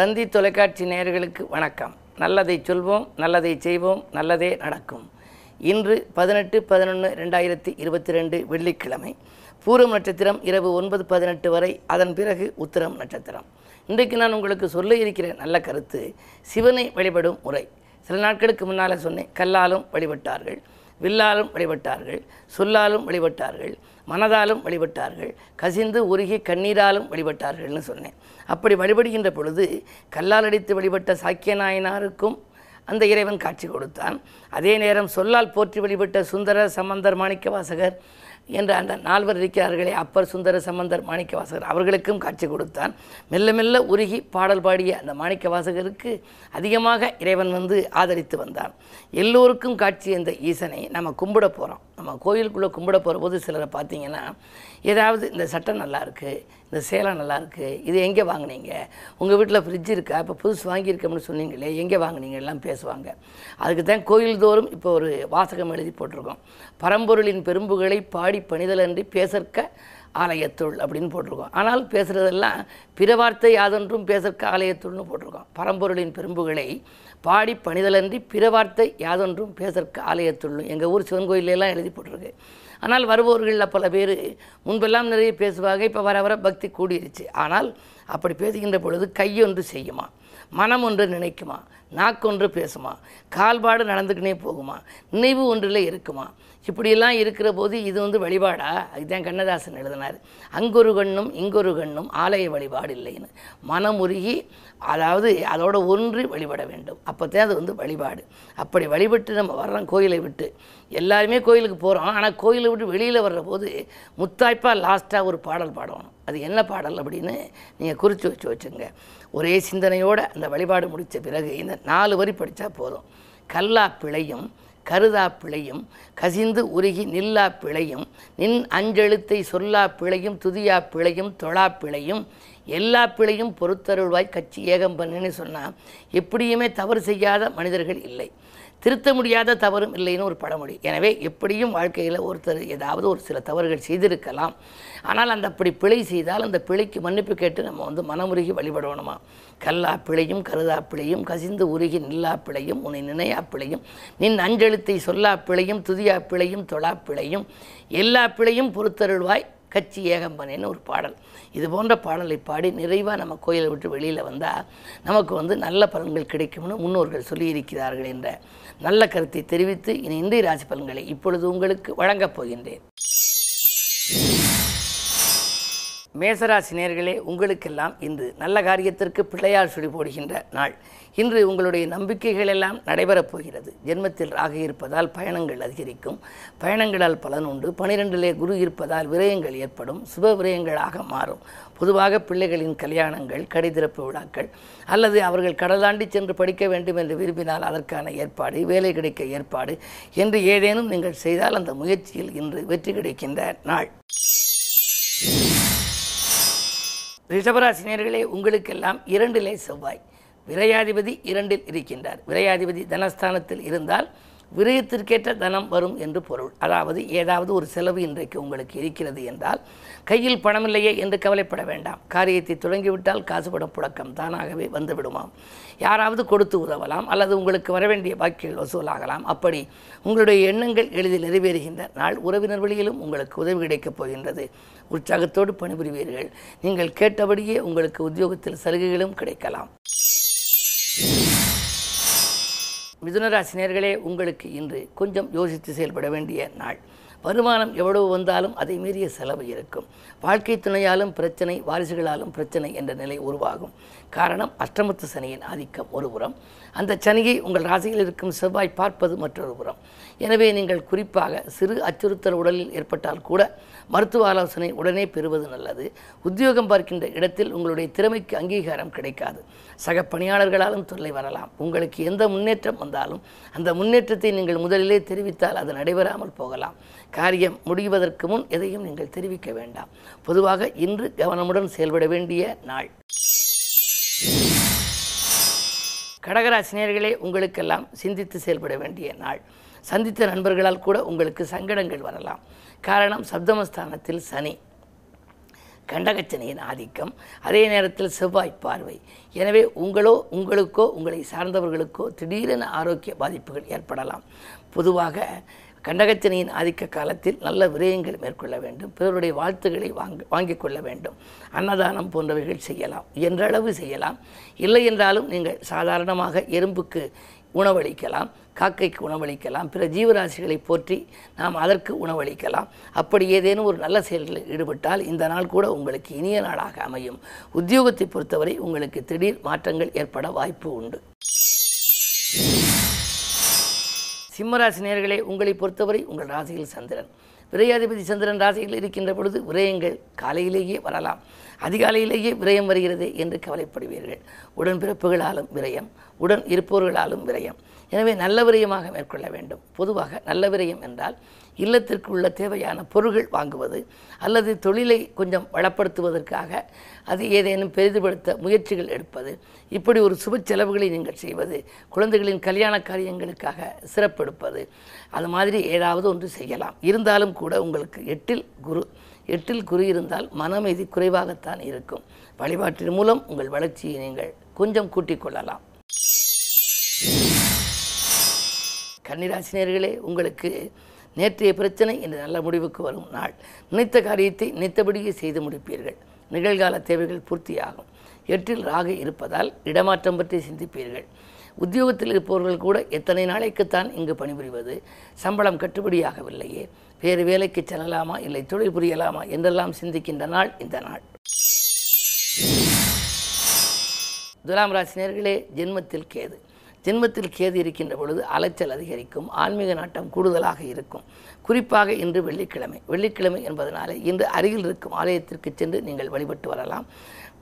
தந்தி தொலைக்காட்சி நேயர்களுக்கு வணக்கம். நல்லதை சொல்வோம் நல்லதை செய்வோம் நல்லதே நடக்கும். இன்று பதினெட்டு பதினொன்று ரெண்டாயிரத்தி இருபத்தி ரெண்டு வெள்ளிக்கிழமை. பூரம் நட்சத்திரம் இரவு ஒன்பது பதினெட்டு வரை அதன் பிறகு உத்திரம் நட்சத்திரம். இன்றைக்கு நான் உங்களுக்கு சொல்ல இருக்கிற நல்ல கருத்து சிவனை வழிபடும் முறை. சில நாட்களுக்கு முன்னால் சொன்னேன் கல்லாலும் வழிபட்டார்கள் வில்லாலும் வழிபட்டார்கள் சொல்லாலும் வழிபட்டார்கள். மனதாலும் வழிபட்டார்கள். கசிந்து உருகி கண்ணீராலும் வழிபட்டார்கள்னு சொன்னேன். அப்படி வழிபடுகின்ற பொழுது கல்லால் அடித்து வழிபட்ட சாக்கியநாயனாருக்கும் அந்த இறைவன் காட்சி கொடுத்தான். அதே நேரம் சொல்லால் போற்றி வழிபட்ட சுந்தர சம்பந்தர் மாணிக்கவாசகர் என்ற அந்த நால்வர் இருக்கிறார்களே அப்பர் சுந்தர சம்பந்தர் மாணிக்க வாசகர் அவர்களுக்கும் காட்சி கொடுத்தான். மெல்ல மெல்ல உருகி பாடல் பாடிய அந்த மாணிக்க வாசகருக்கு அதிகமாக இறைவன் வந்து ஆதரித்து வந்தான். எல்லோருக்கும் காட்சி அந்த ஈசனை நம்ம கும்பிட போகிறோம் நம்ம கோயிலுக்குள்ளே கும்பிட போகிற போது சிலரை பார்த்தீங்கன்னா ஏதாவது இந்த சட்டை நல்லா இருக்குது இந்த சேலை நல்லா இருக்குது இது எங்கே வாங்குனீங்க? உங்கள் வீட்டில் ஃப்ரிட்ஜ் இருக்கா? இப்போ புதுசு வாங்கியிருக்கோம்னு சொன்னீங்களே எங்கே வாங்குனீங்க? எல்லாம் பேசுவாங்க. அதுக்கு தான் கோயில் தோறும் இப்போ ஒரு வாசகம் எழுதி போட்டிருக்கோம். பரம்பொருளின் பெரும்புகளை பாடி பணிதலன்றி பேசற்க ஆலயத்துள் அப்படின்னு போட்டிருக்கோம். ஆனால் பேசுகிறதெல்லாம் பிற வார்த்தை யாதொன்றும் பேசற்க ஆலயத்துள்னு போட்டிருக்கோம். பரம்பொருளின் பெரும்புகளை பாடி பணிதலன்றி பிற வார்த்தை யாதொன்றும் பேசற்க ஆலயத்துள்ளும் எங்கள் ஊர் சிவன் கோயிலெல்லாம் எழுதி போட்டிருக்கு. ஆனால் வருபவர்களில் பல பேர் முன்பெல்லாம் நிறைய பேசுவாங்க இப்போ வர வர பக்தி கூடிருச்சு. ஆனால் அப்படி பேசுகின்ற பொழுது கையொன்று செய்யுமா? மனம் ஒன்று நினைக்குமா? நாக்கொன்று பேசுமா? கால்பாடு நடந்துக்கினே போகுமா? நினைவு ஒன்றில் இருக்குமா? இப்படியெல்லாம் இருக்கிற போது இது வந்து வழிபாடா? இதுதான் கண்ணதாசன் எழுதினார். அங்கொரு கண்ணும் இங்கொரு கண்ணும் ஆலய வழிபாடு இல்லைன்னு. மனமுருகி அதாவது அதோட ஒன்றி வழிபட வேண்டும். அப்போ தான் அது வந்து வழிபாடு. அப்படி வழிபட்டு நம்ம வர்றோம் கோயிலை விட்டு. எல்லாருமே கோயிலுக்கு போகிறோம் ஆனால் கோயிலை விட்டு வெளியில் வர்ற போது முத்தாய்ப்பாக லாஸ்ட்டாக ஒரு பாடல் பாடணும். அது என்ன பாடல் அப்படின்னு நீங்கள் குறித்து வச்சு வச்சுங்க. ஒரே சிந்தனையோடு அந்த வழிபாடு முடித்த பிறகு இந்த நாலு வரி படித்தா போதும். கல்லா பிழையும் கருதா பிழையும் கசிந்து உருகி நில்லா பிழையும் நின் அஞ்செழுத்தை சொல்லா பிழையும் துதியா பிழையும் தொழா பிழையும் எல்லா பிழையும் பொறுத்தருள்வாய் கட்சி ஏகம் பண்ணுன்னு சொன்னால் எப்படியுமே தவறு செய்யாத மனிதர்கள் இல்லை. திருத்த முடியாத தவறும் இல்லைன்னு ஒரு பழமொழி. எனவே எப்படியும் வாழ்க்கையில் ஒருத்தர் ஏதாவது ஒரு சில தவறுகள் செய்திருக்கலாம். ஆனால் அந்த அப்படி பிழை செய்தால் அந்த பிழைக்கு மன்னிப்பு கேட்டு நம்ம வந்து மனமுருகி வழிபடணுமா? கல்லா பிழையும் கருதா பிழையும் கசிந்து உருகி நில்லா பிழையும் உன்னை நினையா பிழையும் நின் அஞ்செழுத்தை சொல்லா பிழையும் துதியா பிழையும் தொழா பிழையும் எல்லா பிழையும் பொறுத்தருள்வாய். கட்சி ஏகம்பனேன்னு ஒரு பாடல். இது போன்ற பாடலை பாடி நிறைவாக நம்ம கோயிலை விட்டு வெளியில் வந்தால் நமக்கு வந்து நல்ல பலன்கள் கிடைக்கும்னு முன்னோர்கள் சொல்லியிருக்கிறார்கள் என்ற நல்ல கருத்தை தெரிவித்து இனி இன்றைய ராசி பலன்களை இப்பொழுது உங்களுக்கு வழங்கப் போகின்றேன். மேசராசி நேர்களே உங்களுக்கெல்லாம் இன்று நல்ல காரியத்திற்கு பிள்ளையார் சுடி போடுகின்ற நாள். இன்று உங்களுடைய நம்பிக்கைகள் எல்லாம் நடைபெறப் போகிறது. ஜென்மத்தில் ராக இருப்பதால் பயணங்கள் அதிகரிக்கும். பயணங்களால் பலன் உண்டு. பனிரெண்டிலே குரு இருப்பதால் விரயங்கள் ஏற்படும். சுப விரயங்களாக மாறும். பொதுவாக பிள்ளைகளின் கல்யாணங்கள் கடிதிறப்பு விழாக்கள் அல்லது அவர்கள் கடலாண்டி சென்று படிக்க வேண்டும் என்று விரும்பினால் அதற்கான ஏற்பாடு வேலை கிடைக்க ஏற்பாடு என்று ஏதேனும் நீங்கள் செய்தால் அந்த முயற்சியில் இன்று வெற்றி கிடைக்கின்ற நாள். ரிஷபராசினியர்களே உங்களுக்கெல்லாம் இரண்டிலே செவ்வாய். விரையாதிபதி இரண்டில் இருக்கின்றார். விரையாதிபதி தனஸ்தானத்தில் இருந்தால் விரயத்திற்கேற்ற தனம் வரும் என்று பொருள். அதாவது ஏதாவது ஒரு செலவு இன்றைக்கு உங்களுக்கு இருக்கிறது என்றால் கையில் பணமில்லையே என்று கவலைப்பட வேண்டாம். காரியத்தை தொடங்கிவிட்டால் காசுபட புழக்கம் தானாகவே வந்துவிடுமாம். யாராவது கொடுத்து உதவலாம் அல்லது உங்களுக்கு வரவேண்டிய பாக்கியங்கள் வசூலாகலாம். அப்படி உங்களுடைய எண்ணங்கள் எளிதில் நிறைவேறுகின்ற நாள் உறவினர் வழியிலும் உங்களுக்கு உதவி கிடைக்கப் போகின்றது. உற்சாகத்தோடு பணிபுரிவீர்கள். நீங்கள் கேட்டபடியே உங்களுக்கு உத்தியோகத்தில் சலுகைகளும் கிடைக்கலாம். மிதுனராசினியர்களே உங்களுக்கு இன்று கொஞ்சம் யோசித்து செயல்பட வேண்டிய நாள். வருமானம் எவ்வளவு வந்தாலும் அதை மீறிய செலவு இருக்கும். வாழ்க்கை துணையாலும் பிரச்சனை வாரிசுகளாலும் பிரச்சனை என்ற நிலை உருவாகும். காரணம் அஷ்டமத்து சனியின் ஆதிக்கம் ஒரு புறம். அந்த சனியை உங்கள் ராசியில் இருக்கும் செவ்வாய் பார்ப்பது மற்றொரு புறம். எனவே நீங்கள் குறிப்பாக சிறு அச்சுறுத்தல் உடலில் ஏற்பட்டால் கூட மருத்துவ ஆலோசனை உடனே பெறுவது நல்லது. உத்தியோகம் பார்க்கின்ற இடத்தில் உங்களுடைய திறமைக்கு அங்கீகாரம் கிடைக்காது. சக பணியாளர்களாலும் தொல்லை வரலாம். உங்களுக்கு எந்த முன்னேற்றம் வந்தாலும் அந்த முன்னேற்றத்தை நீங்கள் முதலிலே தெரிவித்தால் அது நடைபெறாமல் போகலாம். காரியம் முடிவதற்கு முன் எதையும் நீங்கள் தெரிவிக்க வேண்டாம். பொதுவாக இன்று கவனமுடன் செயல்பட வேண்டிய நாள். கடகராசினியர்களே உங்களுக்கெல்லாம் சிந்தித்து செயல்பட வேண்டிய நாள். சந்தித்த நண்பர்களால் கூட உங்களுக்கு சங்கடங்கள் வரலாம். காரணம் சப்தமஸ்தானத்தில் சனி. கண்டகச்சனையின் ஆதிக்கம். அதே நேரத்தில் செவ்வாய் பார்வை. எனவே உங்களோ உங்களுக்கோ உங்களை சார்ந்தவர்களுக்கோ திடீரென ஆரோக்கிய பாதிப்புகள் ஏற்படலாம். பொதுவாக கண்டகச்சனையின் ஆதிக்க காலத்தில் நல்ல விரயங்கள் மேற்கொள்ள வேண்டும். பிறருடைய வாழ்த்துக்களை வாங்க வாங்கிக் கொள்ள வேண்டும். அன்னதானம் போன்றவைகள் செய்யலாம். என்றளவு செய்யலாம். இல்லை என்றாலும் நீங்கள் சாதாரணமாக எறும்புக்கு உணவளிக்கலாம் காக்கைக்கு உணவளிக்கலாம் பிற ஜீவராசிகளை போற்றி நாம் அதற்கு உணவளிக்கலாம். அப்படி ஏதேனும் ஒரு நல்ல செயல்களில் ஈடுபட்டால் இந்த நாள் கூட உங்களுக்கு இனிய நாளாக அமையும். உத்தியோகத்தை பொறுத்தவரை உங்களுக்கு திடீர் மாற்றங்கள் ஏற்பட வாய்ப்பு உண்டு. சிம்மராசி நேர்களே உங்களை பொறுத்தவரை உங்கள் ராசியில் சந்திரன். விரையாதிபதி சந்திரன் ராசியில் இருக்கின்ற பொழுது விரயங்கள் காலையிலேயே வரலாம். அதிகாலையிலேயே விரயம் வருகிறது என்று கவலைப்படுவீர்கள். உடன்பிறப்புகளாலும் விரயம் உடன் இருப்பவர்களாலும் விரயம். எனவே நல்ல விரயமாக மேற்கொள்ள வேண்டும். பொதுவாக நல்ல விரயம் என்றால் இல்லத்திற்கு உள்ள தேவையான பொருள்கள் வாங்குவது அல்லது தொழிலை கொஞ்சம் வளப்படுத்துவதற்காக அது ஏதேனும் பெரிதுபடுத்த முயற்சிகள் எடுப்பது இப்படி ஒரு சுப செலவுகளை நீங்கள் செய்வது குழந்தைகளின் கல்யாண காரியங்களுக்காக சிறப்பெடுப்பது அது மாதிரி ஏதாவது ஒன்று செய்யலாம். இருந்தாலும் கூட உங்களுக்கு எட்டில் குரு எட்டில் குரு இருந்தால் மனமைதி குறைவாகத்தான் இருக்கும். வழிபாட்டின் மூலம் உங்கள் வளர்ச்சியை நீங்கள் கொஞ்சம் கூட்டிக் கொள்ளலாம். கன்னிராசினியர்களே உங்களுக்கு நேற்றைய பிரச்சனை இன்று நல்ல முடிவுக்கு வரும் நாள். நினைத்த காரியத்தை நினைத்தபடியே செய்து முடிப்பீர்கள். நிகழ்கால தேவைகள் பூர்த்தியாகும். எட்டில் ராகு இருப்பதால் இடமாற்றம் பற்றி சிந்திப்பீர்கள். உத்தியோகத்தில் இருப்பவர்கள் கூட எத்தனை நாளைக்குத்தான் இங்கு பணிபுரிவது? சம்பளம் கட்டுப்படியாகவில்லையே. வேறு வேலைக்கு செல்லலாமா? இல்லை தொழில் புரியலாமா? என்றெல்லாம் சிந்திக்கின்ற நாள் இந்த நாள். துலாம் ராசினியர்களே ஜென்மத்தில் கேது. ஜென்மத்தில் கேது இருக்கின்ற பொழுது அலைச்சல் அதிகரிக்கும் ஆன்மீக நாட்டம் கூடுதலாக இருக்கும். குறிப்பாக இன்று வெள்ளிக்கிழமை. வெள்ளிக்கிழமை என்பதனாலே இன்று அருகில் இருக்கும் ஆலயத்திற்கு சென்று நீங்கள் வழிபட்டு வரலாம்.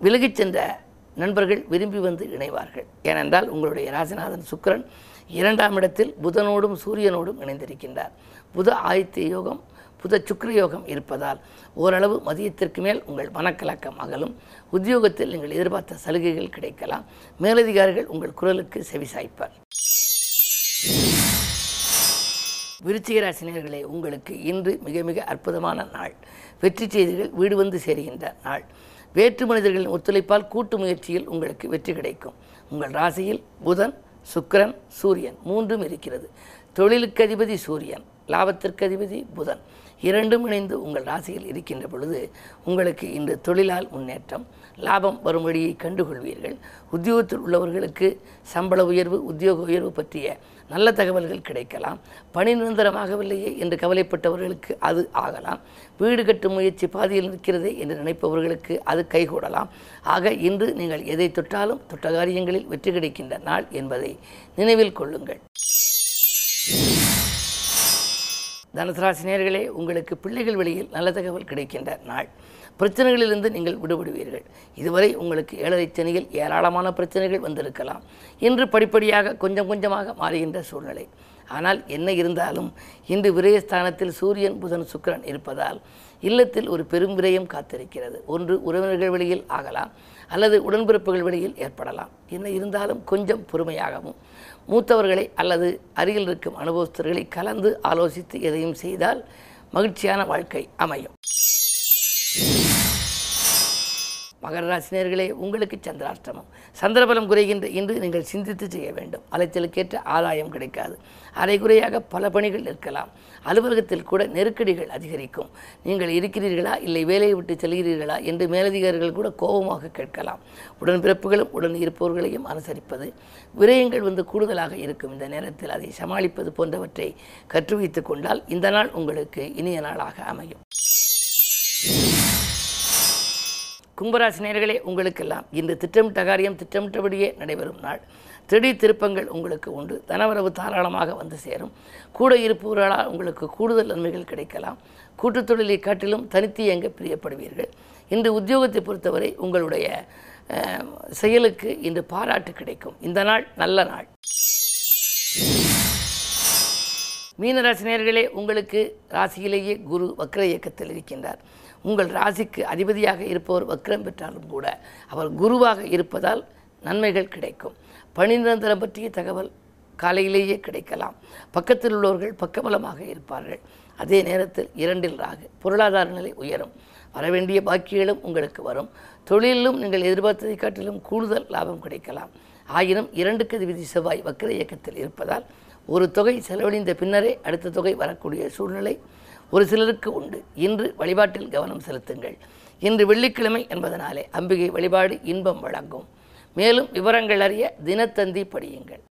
விலகிச் சென்ற நண்பர்கள் விரும்பி வந்து இணைவார்கள். ஏனென்றால் உங்களுடைய ராசிநாதன் சுக்கிரன் இரண்டாம் இடத்தில் புதனோடும் சூரியனோடும் இணைந்திருக்கின்றார். புத ஆதித்ய யோகம் புத சுக்ரயோகம் இருப்பதால் ஓரளவு மதியத்திற்கு மேல் உங்கள் மனக்கலக்கம் அகலும். உத்தியோகத்தில் நீங்கள் எதிர்பார்த்த சலுகைகள் கிடைக்கலாம். மேலதிகாரிகள் உங்கள் குரலுக்கு செவிசாய்ப்பார் விருச்சிக ராசினியர்களே உங்களுக்கு இன்று மிக மிக அற்புதமான நாள். வெற்றி செய்திகள் வீடு வந்து சேருகின்ற நாள். வேற்று மனிதர்களின் ஒத்துழைப்பால் கூட்டு முயற்சியில் உங்களுக்கு வெற்றி கிடைக்கும். உங்கள் ராசியில் புதன் சுக்கரன் சூரியன் மூன்றும் இருக்கிறது. தொழிலுக்கு அதிபதி சூரியன் லாபத்திற்கு அதிபதி புதன். இரண்டும் இணைந்து உங்கள் ராசியில் இருக்கின்ற பொழுது உங்களுக்கு இன்று தொழிலால் முன்னேற்றம் லாபம் வரும் வழியை கண்டுகொள்வீர்கள். உத்தியோகத்தில் உள்ளவர்களுக்கு சம்பள உயர்வு உத்தியோக உயர்வு பற்றிய நல்ல தகவல்கள் கிடைக்கலாம். பணி நிரந்தரமாகவில்லையே என்று கவலைப்பட்டவர்களுக்கு அது ஆகலாம். வீடு கட்டும் முயற்சி பாதியில் நிற்கிறதே என்று நினைப்பவர்களுக்கு அது கைகூடலாம். ஆக இன்று நீங்கள் எதை தொட்டாலும் தொட்ட காரியங்களில் வெற்றி கிடைக்கின்ற நாள் என்பதை நினைவில் கொள்ளுங்கள். தனுசராசி நேர்களே உங்களுக்கு பிள்ளைகள் வழியில் நல்ல தகவல் கிடைக்கின்ற நாள். பிரச்சனைகளிலிருந்து நீங்கள் விடுபடுவீர்கள். இதுவரை உங்களுக்கு ஏழரை சனியில் ஏராளமான பிரச்சனைகள் வந்திருக்கலாம். இன்று படிப்படியாக கொஞ்சம் கொஞ்சமாக மாறுகின்ற சூழ்நிலை. ஆனால் என்ன இருந்தாலும் இன்று விரயஸ்தானத்தில் சூரியன் புதன் சுக்கிரன் இருப்பதால் இல்லத்தில் ஒரு பெரும் விரயம் காத்திருக்கிறது. ஒன்று உறவினர்கள் வழியில் ஆகலாம் அல்லது உடன்பிறப்புகள் வழியில் ஏற்படலாம். என்ன இருந்தாலும் கொஞ்சம் பொறுமையாகவும் மூத்தவர்களை அல்லது அருகில் இருக்கும் அனுபவஸ்தர்களை கலந்து ஆலோசித்து எதையும் செய்தால் மகிழ்ச்சியான வாழ்க்கை அமையும். மகர ராசினியர்களே உங்களுக்கு சந்திராஷ்டமம். சந்திரபலம் குறைகின்ற இன்று நீங்கள் சிந்தித்து செய்ய வேண்டும். அலைச்சலுக்கேற்ற ஆதாயம் கிடைக்காது. அரைகுறையாக பல பணிகள் இருக்கலாம். அலுவலகத்தில் கூட நெருக்கடிகள் அதிகரிக்கும். நீங்கள் இருக்கிறீர்களா இல்லை வேலையை விட்டு செல்கிறீர்களா என்று மேலதிகாரிகள் கூட கோபமாக கேட்கலாம். உடன்பிறப்புகளும் உடன் இருப்பவர்களையும் அனுசரிப்பது. விரயங்கள் வந்து கூடுதலாக இருக்கும். இந்த நேரத்தில் அதை சமாளிப்பது போன்றவற்றை கற்று வைத்துக் கொண்டால் இந்த நாள் உங்களுக்கு இனிய நாளாக அமையும். கும்பராசி நேர்களே உங்களுக்கெல்லாம் இன்று திட்டமிட்ட காரியம் திட்டமிட்டபடியே நடைபெறும் நாள். திடீர் திருப்பங்கள் உங்களுக்கு உண்டு. தனவரவு தாராளமாக வந்து சேரும். கூட இருப்பவர்களால் உங்களுக்கு கூடுதல் நன்மைகள் கிடைக்கலாம். கூட்டுத் தொழிலை காட்டிலும் தனித்து இயங்க பிரியப்படுவீர்கள். இன்று உத்தியோகத்தை பொறுத்தவரை உங்களுடைய அஹ், செயலுக்கு இன்று பாராட்டு கிடைக்கும். இந்த நாள் நல்ல நாள். மீனராசினியர்களே உங்களுக்கு ராசியிலேயே குரு வக்ர இயக்கத்தில் இருக்கின்றார். உங்கள் ராசிக்கு அதிபதியாக இருப்பவர் வக்ரம் பெற்றாலும் கூட அவர் குருவாக இருப்பதால் நன்மைகள் கிடைக்கும். பணி நிரந்தரம் பற்றிய தகவல் காலையிலேயே கிடைக்கலாம். பக்கத்தில் உள்ளவர்கள் பக்கபலமாக இருப்பார்கள். அதே நேரத்தில் இரண்டில் ராகு பொருளாதார நிலை உயரும். வரவேண்டிய பாக்கியங்களும் உங்களுக்கு வரும். தொழிலிலும் நீங்கள் எதிர்பார்த்ததை காட்டிலும் கூடுதல் லாபம் கிடைக்கலாம். ஆயினும் இரண்டு கதி விதி செவ்வாய் வக்கர இயக்கத்தில் இருப்பதால் ஒரு தொகை செலவழிந்த பின்னரே அடுத்த தொகை வரக்கூடிய சூழ்நிலை ஒரு சிலருக்கு உண்டு. இன்று வழிபாட்டில் கவனம் செலுத்துங்கள். இன்று வெள்ளிக்கிழமை என்பதனாலே அம்பிகை வழிபாடு இன்பம் வழங்கும். மேலும் விவரங்கள் அறிய தினத்தந்தி படியுங்கள்.